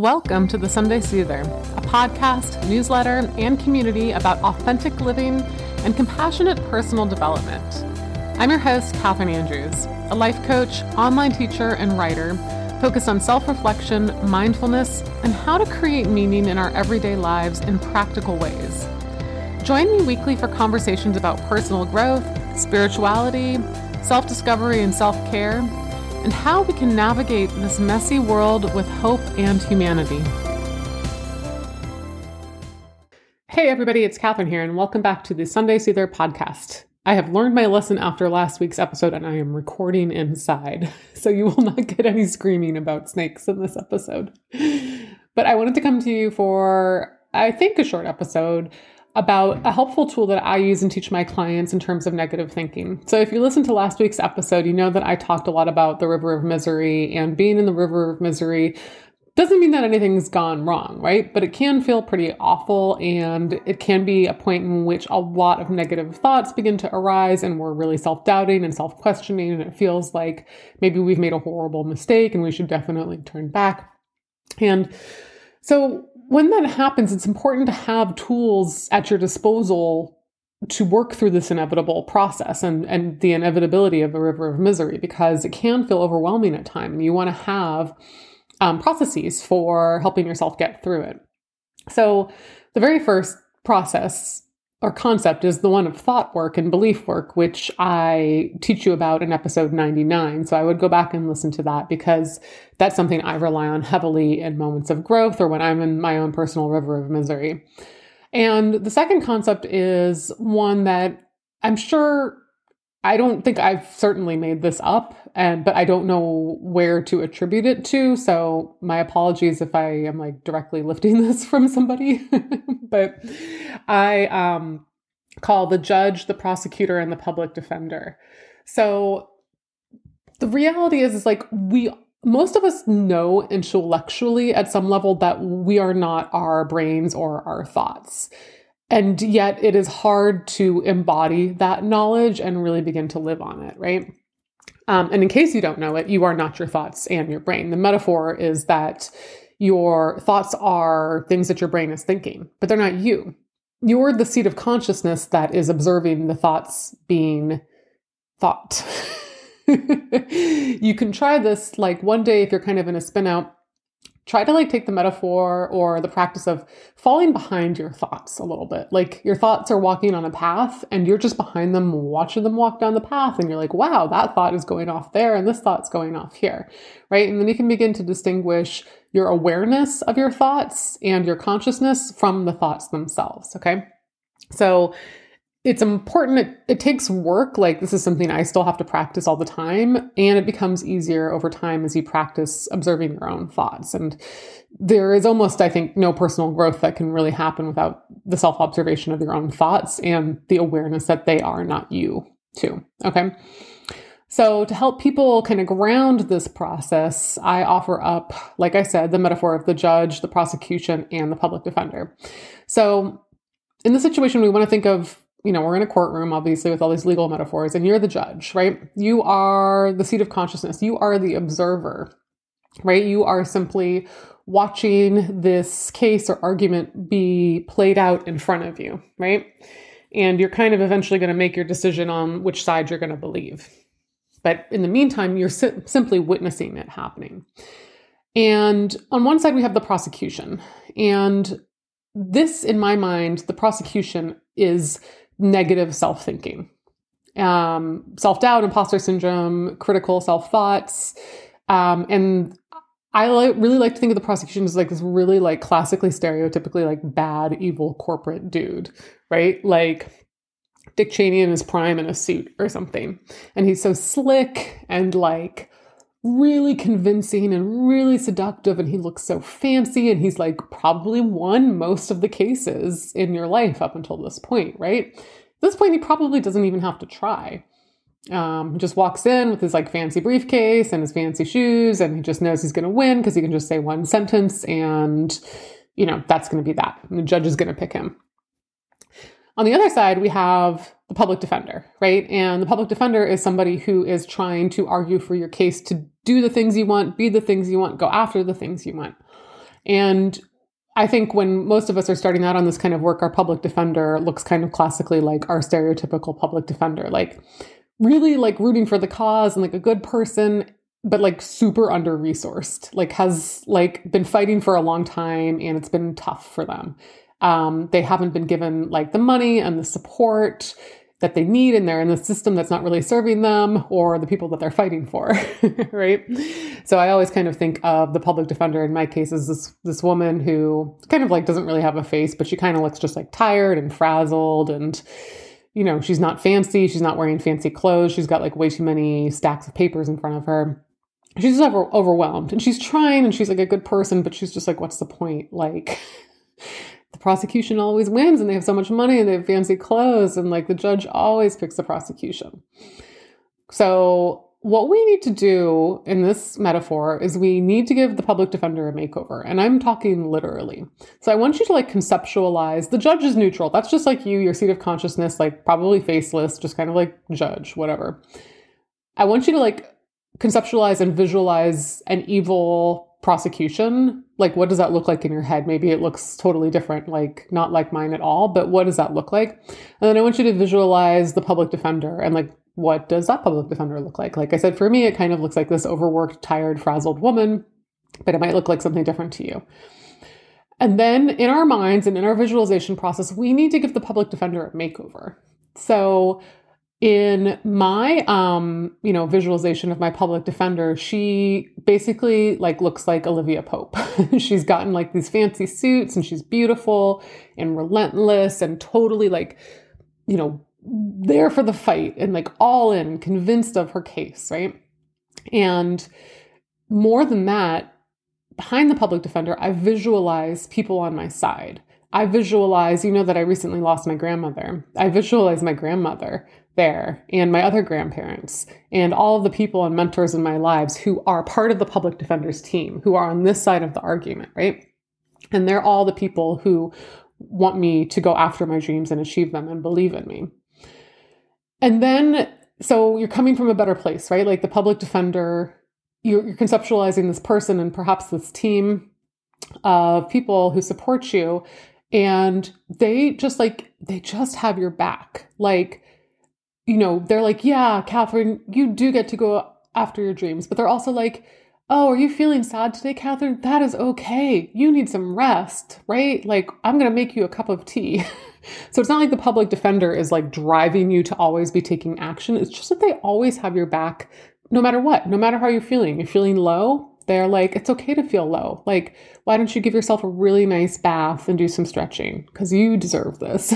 Welcome to the Sunday Soother, a podcast, newsletter, and community about authentic living and compassionate personal development. I'm your host, Catherine Andrews, a life coach, online teacher, and writer focused on self reflection, mindfulness, and how to create meaning in our everyday lives in practical ways. Join me weekly for conversations about personal growth, spirituality, self discovery, and self care, and how we can navigate this messy world with hope and humanity. Hey, everybody, it's Catherine here, and welcome back to the Sunday Soother podcast. I have learned my lesson after last week's episode, and I am recording inside, so you will not get any screaming about snakes in this episode. But I wanted to come to you for, I think, a short episode about a helpful tool that I use and teach my clients in terms of negative thinking. So, if you listen to last week's episode, you know that I talked a lot about the river of misery and being in the river of misery doesn't mean that anything's gone wrong, right? But it can feel pretty awful, and it can be a point in which a lot of negative thoughts begin to arise, and we're really self doubting and self questioning, and it feels like maybe we've made a horrible mistake and we should definitely turn back. And so when that happens, it's important to have tools at your disposal to work through this inevitable process and, and the inevitability of a river of misery because it can feel overwhelming at times. And you want to have um, processes for helping yourself get through it. So, the very first process or concept is the one of thought work and belief work, which I teach you about in episode 99. So I would go back and listen to that because that's something I rely on heavily in moments of growth or when I'm in my own personal river of misery. And the second concept is one that I'm sure I don't think I've certainly made this up, and but I don't know where to attribute it to. So my apologies if I am like directly lifting this from somebody. but I um, call the judge, the prosecutor, and the public defender. So the reality is, is like we most of us know intellectually at some level that we are not our brains or our thoughts. And yet it is hard to embody that knowledge and really begin to live on it, right? Um, and in case you don't know it, you are not your thoughts and your brain. The metaphor is that your thoughts are things that your brain is thinking, but they're not you. You're the seat of consciousness that is observing the thoughts being thought. you can try this like one day if you're kind of in a spin out try to like take the metaphor or the practice of falling behind your thoughts a little bit. Like your thoughts are walking on a path and you're just behind them, watching them walk down the path. And you're like, wow, that thought is going off there and this thought's going off here. Right. And then you can begin to distinguish your awareness of your thoughts and your consciousness from the thoughts themselves. Okay. So it's important it, it, takes work like this is something i still have to practice all the time and it becomes easier over time as you practice observing your own thoughts. And there is almost i think no personal growth that can really happen without the self-observation of your own thoughts and the awareness that they are not you too. Okay? So to help people kind of ground this process i offer up like i said the metaphor of the judge the prosecution and the public defender. So in this situation we want to think of you know, we're in a courtroom, obviously, with all these legal metaphors, and you're the judge, right? You are the seat of consciousness. You are the observer, right? You are simply watching this case or argument be played out in front of you, right? And you're kind of eventually going to make your decision on which side you're going to believe. But in the meantime, you're si- simply witnessing it happening. And on one side, we have the prosecution. And this, in my mind, the prosecution is negative self thinking, um, self doubt, imposter syndrome, critical self thoughts. Um, and I like, really like to think of the prosecution as like this really like classically stereotypically like bad, evil corporate dude, right? Like Dick Cheney in his prime in a suit or something. And he's so slick and like really convincing and really seductive and he looks so fancy and he's like probably won most of the cases in your life up until this point, right? At this point he probably doesn't even have to try. Um, just walks in with his like fancy briefcase and his fancy shoes and he just knows he's going to win because he can just say one sentence and you know that's going to be that. And the judge is going to pick him. On the other side, we have the public defender, right? And the public defender is somebody who is trying to argue for your case to do the things you want, be the things you want, go after the things you want. And I think when most of us are starting out on this kind of work, our public defender looks kind of classically like our stereotypical public defender, like really like rooting for the cause and like a good person, but like super under resourced, like has like been fighting for a long time and it's been tough for them. Um, they haven't been given like the money and the support that they need and they're in the system that's not really serving them or the people that they're fighting for right? So i always kind of think of the public defender. In my case as this this woman who kind of like doesn't really have a face but she kind of looks just like tired and frazzled and you know she's not fancy. She's not wearing fancy clothes. She's got like way too many stacks of papers in front of her. She's just over- overwhelmed and she's trying and she's like a good person but she's just like what's the point? Like prosecution always wins and they have so much money and they have fancy clothes and like the judge always picks the prosecution. So what we need to do in this metaphor is we need to give the public defender a makeover. And I'm talking literally. So I want you to like conceptualize the judge is neutral. That's just like you, your seat of consciousness, like probably faceless, just kind of like judge, whatever. I want you to like conceptualize and visualize an evil prosecution? Like what does that look like in your head? Maybe it looks totally different like not like mine at all but what does that look like? And then i want you to visualize the public defender and like what does that public defender look like? Like i said for me it kind of looks like this overworked tired frazzled woman but it might look like something different to you. And then in our minds and in our visualization process we need to give the public defender a makeover. So in my um you know visualization of my public defender she basically like looks like olivia pope. She's gotten like these fancy suits and she's beautiful and relentless and totally like you know there for the fight and like all in convinced of her case right? And more than that behind the public defender i visualize people on my side. I visualize, you know, that I recently lost my grandmother. I visualize my grandmother there and my other grandparents and all of the people and mentors in my lives who are part of the public defender's team, who are on this side of the argument, right? And they're all the people who want me to go after my dreams and achieve them and believe in me. And then, so you're coming from a better place, right? Like the public defender, you're, you're conceptualizing this person and perhaps this team of people who support you and they just like they just have your back like you know, they're like, yeah, Catherine, you do get to go after your dreams. But they're also like, oh, are you feeling sad today, Catherine? That is okay. You need some rest, right? Like, I'm going to make you a cup of tea. so it's not like the public defender is like driving you to always be taking action. It's just that they always have your back no matter what, no matter how you're feeling. You're feeling low, they're like, it's okay to feel low. Like, why don't you give yourself a really nice bath and do some stretching? Because you deserve this.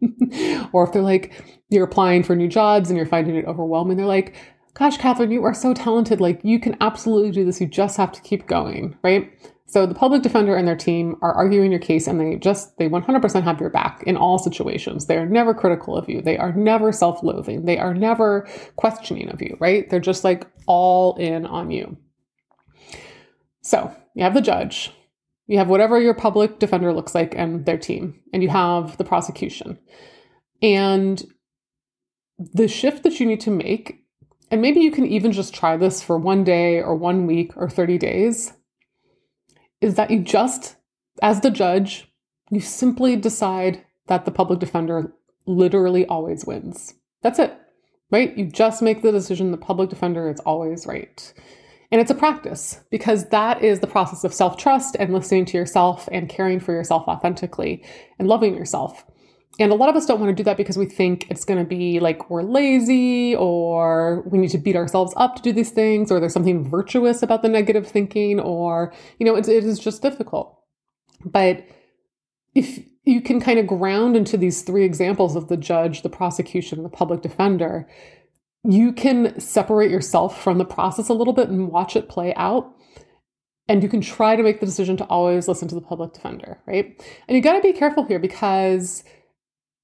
or if they're like, you're applying for new jobs and you're finding it overwhelming, they're like, gosh, Catherine, you are so talented. Like, you can absolutely do this. You just have to keep going, right? So the public defender and their team are arguing your case and they just, they 100% have your back in all situations. They are never critical of you. They are never self loathing. They are never questioning of you, right? They're just like all in on you. So you have the judge, you have whatever your public defender looks like and their team, and you have the prosecution. And the shift that you need to make, and maybe you can even just try this for one day or one week or 30 days, is that you just, as the judge, you simply decide that the public defender literally always wins. That's it, right? You just make the decision the public defender is always right. And it's a practice because that is the process of self trust and listening to yourself and caring for yourself authentically and loving yourself. And a lot of us don't want to do that because we think it's going to be like we're lazy or we need to beat ourselves up to do these things or there's something virtuous about the negative thinking or, you know, it, it is just difficult. But if you can kind of ground into these three examples of the judge, the prosecution, the public defender, you can separate yourself from the process a little bit and watch it play out. And you can try to make the decision to always listen to the public defender, right? And you got to be careful here because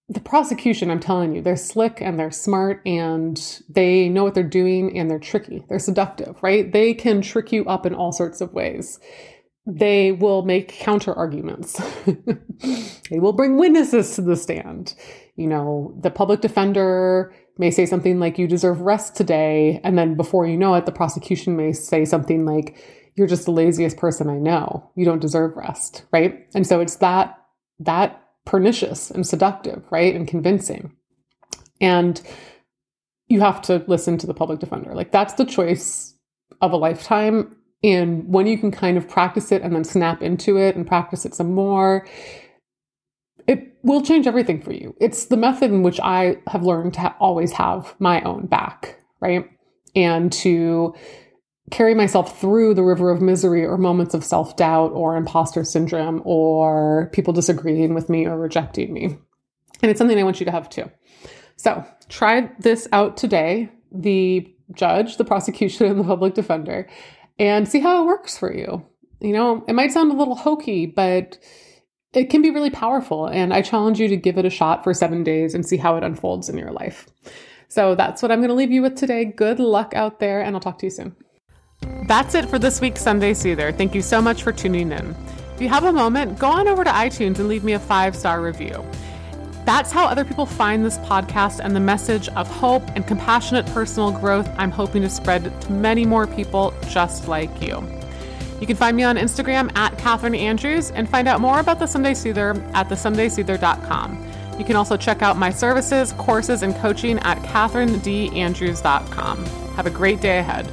the prosecution, I'm telling you, they're slick and they're smart and they know what they're doing and they're tricky. They're seductive, right? They can trick you up in all sorts of ways. They will make counter arguments. they will bring witnesses to the stand. You know, the public defender may say something like, you deserve rest today. And then before you know it, the prosecution may say something like, you're just the laziest person I know. You don't deserve rest, right? And so it's that that pernicious and seductive, right? And convincing. And you have to listen to the public defender. Like that's the choice of a lifetime. And when you can kind of practice it and then snap into it and practice it some more, it will change everything for you. It's the method in which I have learned to ha- always have my own back, right? And to carry myself through the river of misery or moments of self doubt or imposter syndrome or people disagreeing with me or rejecting me. And it's something I want you to have too. So try this out today, the judge, the prosecution, and the public defender, and see how it works for you. You know, it might sound a little hokey, but it can be really powerful. And I challenge you to give it a shot for seven days and see how it unfolds in your life. So that's what I'm going to leave you with today. Good luck out there, and I'll talk to you soon. That's it for this week's Sunday Soother. Thank you so much for tuning in. If you have a moment, go on over to iTunes and leave me a five star review. That's how other people find this podcast and the message of hope and compassionate personal growth I'm hoping to spread to many more people just like you. You can find me on Instagram at Catherine Andrews and find out more about the Sunday Soother at thesundaysoother.com. You can also check out my services, courses, and coaching at catherinedandrews.com. Have a great day ahead.